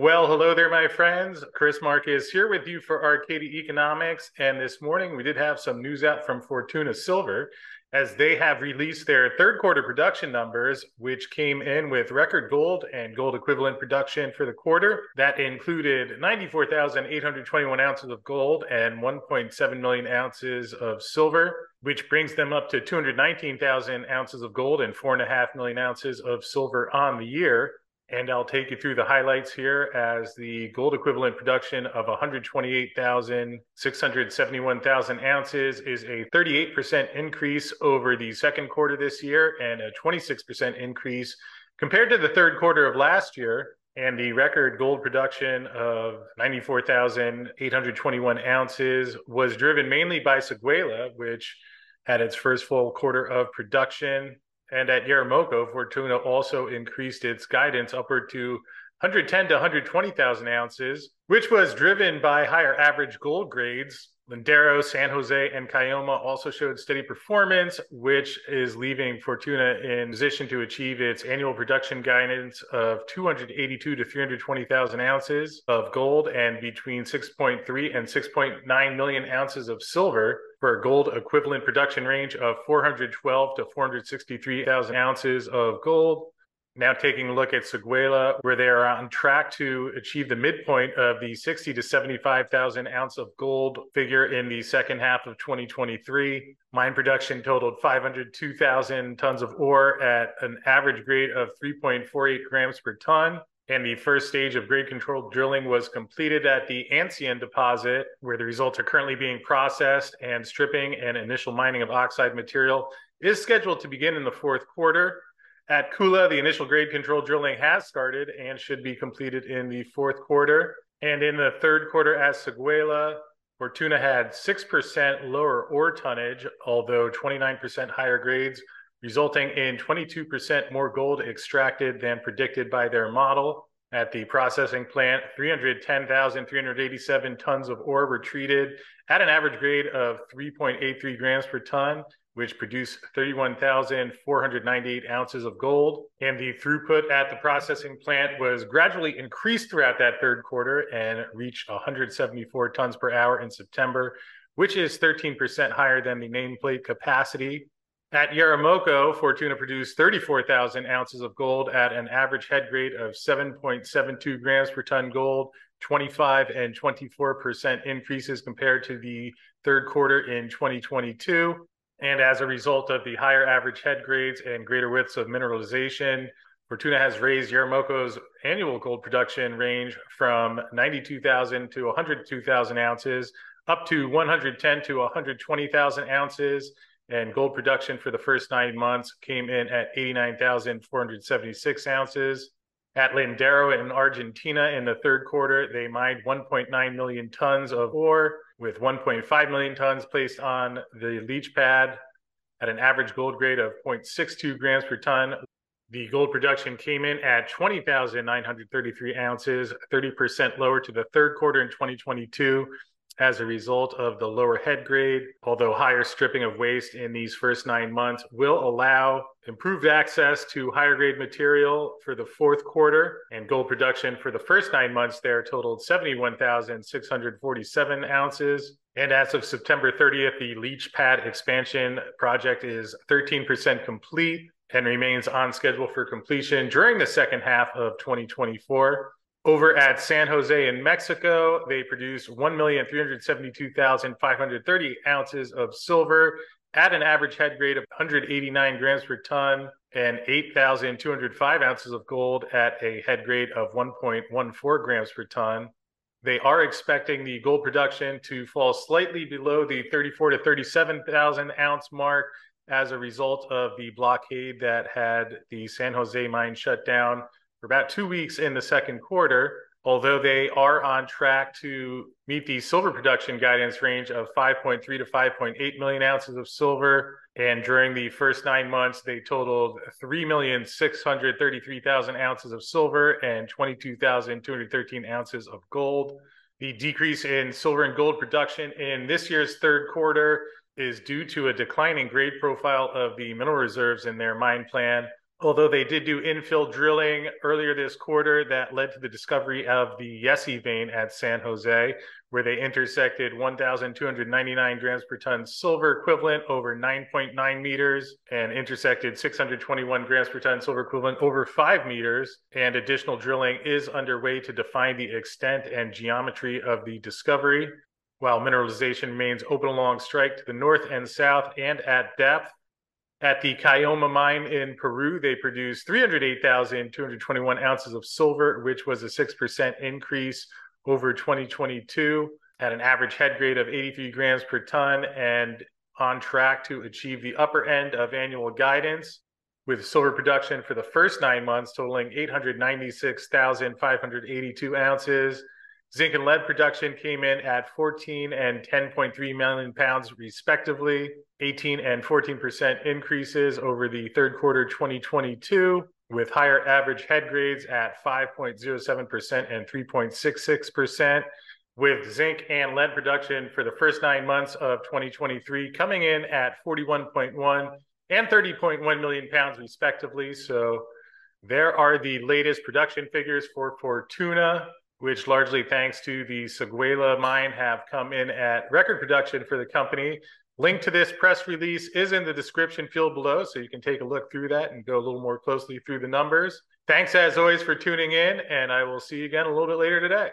Well, hello there, my friends. Chris Marcus here with you for Arcadia Economics. And this morning we did have some news out from Fortuna Silver as they have released their third quarter production numbers, which came in with record gold and gold equivalent production for the quarter. That included 94,821 ounces of gold and 1.7 million ounces of silver, which brings them up to 219,000 ounces of gold and 4.5 million ounces of silver on the year. And I'll take you through the highlights here as the gold equivalent production of 128,671,000 ounces is a 38% increase over the second quarter this year and a 26% increase compared to the third quarter of last year. And the record gold production of 94,821 ounces was driven mainly by Seguela, which had its first full quarter of production and at Yaramoko, Fortuna also increased its guidance upward to 110 to 120,000 ounces, which was driven by higher average gold grades Lindero, San Jose, and Caylloma also showed steady performance, which is leaving Fortuna in position to achieve its annual production guidance of 282 to 320,000 ounces of gold and between 6.3 and 6.9 million ounces of silver for a gold equivalent production range of 412 to 463,000 ounces of gold now taking a look at Seguela, where they are on track to achieve the midpoint of the 60 to 75,000 ounce of gold figure in the second half of 2023. Mine production totaled 502,000 tons of ore at an average grade of 3.48 grams per ton. And the first stage of grade control drilling was completed at the Ancien deposit, where the results are currently being processed, and stripping and initial mining of oxide material is scheduled to begin in the fourth quarter. At Koula, the initial grade control drilling has started and should be completed in the fourth quarter. And in the third quarter at Seguela, Fortuna had 6% lower ore tonnage, although 29% higher grades, resulting in 22% more gold extracted than predicted by their model. At the processing plant, 310,387 tons of ore were treated at an average grade of 3.83 grams per ton, which produced 31,498 ounces of gold. And the throughput at the processing plant was gradually increased throughout that third quarter and reached 174 tons per hour in September, which is 13% higher than the nameplate capacity. At Yaramoko, Fortuna produced 34,000 ounces of gold at an average head grade of 7.72 grams per ton gold, 25 and 24% increases compared to the third quarter in 2022. And as a result of the higher average head grades and greater widths of mineralization, Fortuna has raised Yaramoko's annual gold production range from 92,000 to 102,000 ounces up to 110 to 120,000 ounces. And gold production for the first nine months came in at 89,476 ounces. At Lindero in Argentina in the third quarter, they mined 1.9 million tons of ore with 1.5 million tons placed on the leach pad at an average gold grade of 0.62 grams per ton. The gold production came in at 20,933 ounces, 30% lower to the third quarter in 2022 as a result of the lower head grade, although higher stripping of waste in these first nine months will allow improved access to higher grade material for the fourth quarter. And gold production for the first nine months there totaled 71,647 ounces. And as of September 30th, the leach pad expansion project is 13% complete and remains on schedule for completion during the second half of 2024. Over at San Jose in Mexico, they produced 1,372,530 ounces of silver at an average head grade of 189 grams per ton and 8,205 ounces of gold at a head grade of 1.14 grams per ton. They are expecting the gold production to fall slightly below the 34 to 37,000 ounce mark as a result of the blockade that had the San Jose mine shut down for about two weeks in the second quarter, although they are on track to meet the silver production guidance range of 5.3 to 5.8 million ounces of silver. And during the first nine months, they totaled 3,633,000 ounces of silver and 22,213 ounces of gold. The decrease in silver and gold production in this year's third quarter is due to a declining grade profile of the mineral reserves in their mine plan although they did do infill drilling earlier this quarter that led to the discovery of the Yessi vein at San Jose, where they intersected 1,299 grams per ton silver equivalent over 9.9 meters and intersected 621 grams per ton silver equivalent over 5 meters. And additional drilling is underway to define the extent and geometry of the discovery. While mineralization remains open along strike to the north and south and at depth, at the Caylloma mine in Peru, they produced 308,221 ounces of silver, which was a 6% increase over 2022 at an average head grade of 83 grams per ton and on track to achieve the upper end of annual guidance with silver production for the first nine months totaling 896,582 ounces Zinc and lead production came in at 14 and 10.3 million pounds, respectively, 18 and 14% increases over the third quarter 2022, with higher average head grades at 5.07% and 3.66%, with zinc and lead production for the first nine months of 2023 coming in at 41.1 and 30.1 million pounds, respectively. So there are the latest production figures for Fortuna which largely thanks to the Seguela mine have come in at record production for the company. Link to this press release is in the description field below, so you can take a look through that and go a little more closely through the numbers. Thanks as always for tuning in, and I will see you again a little bit later today.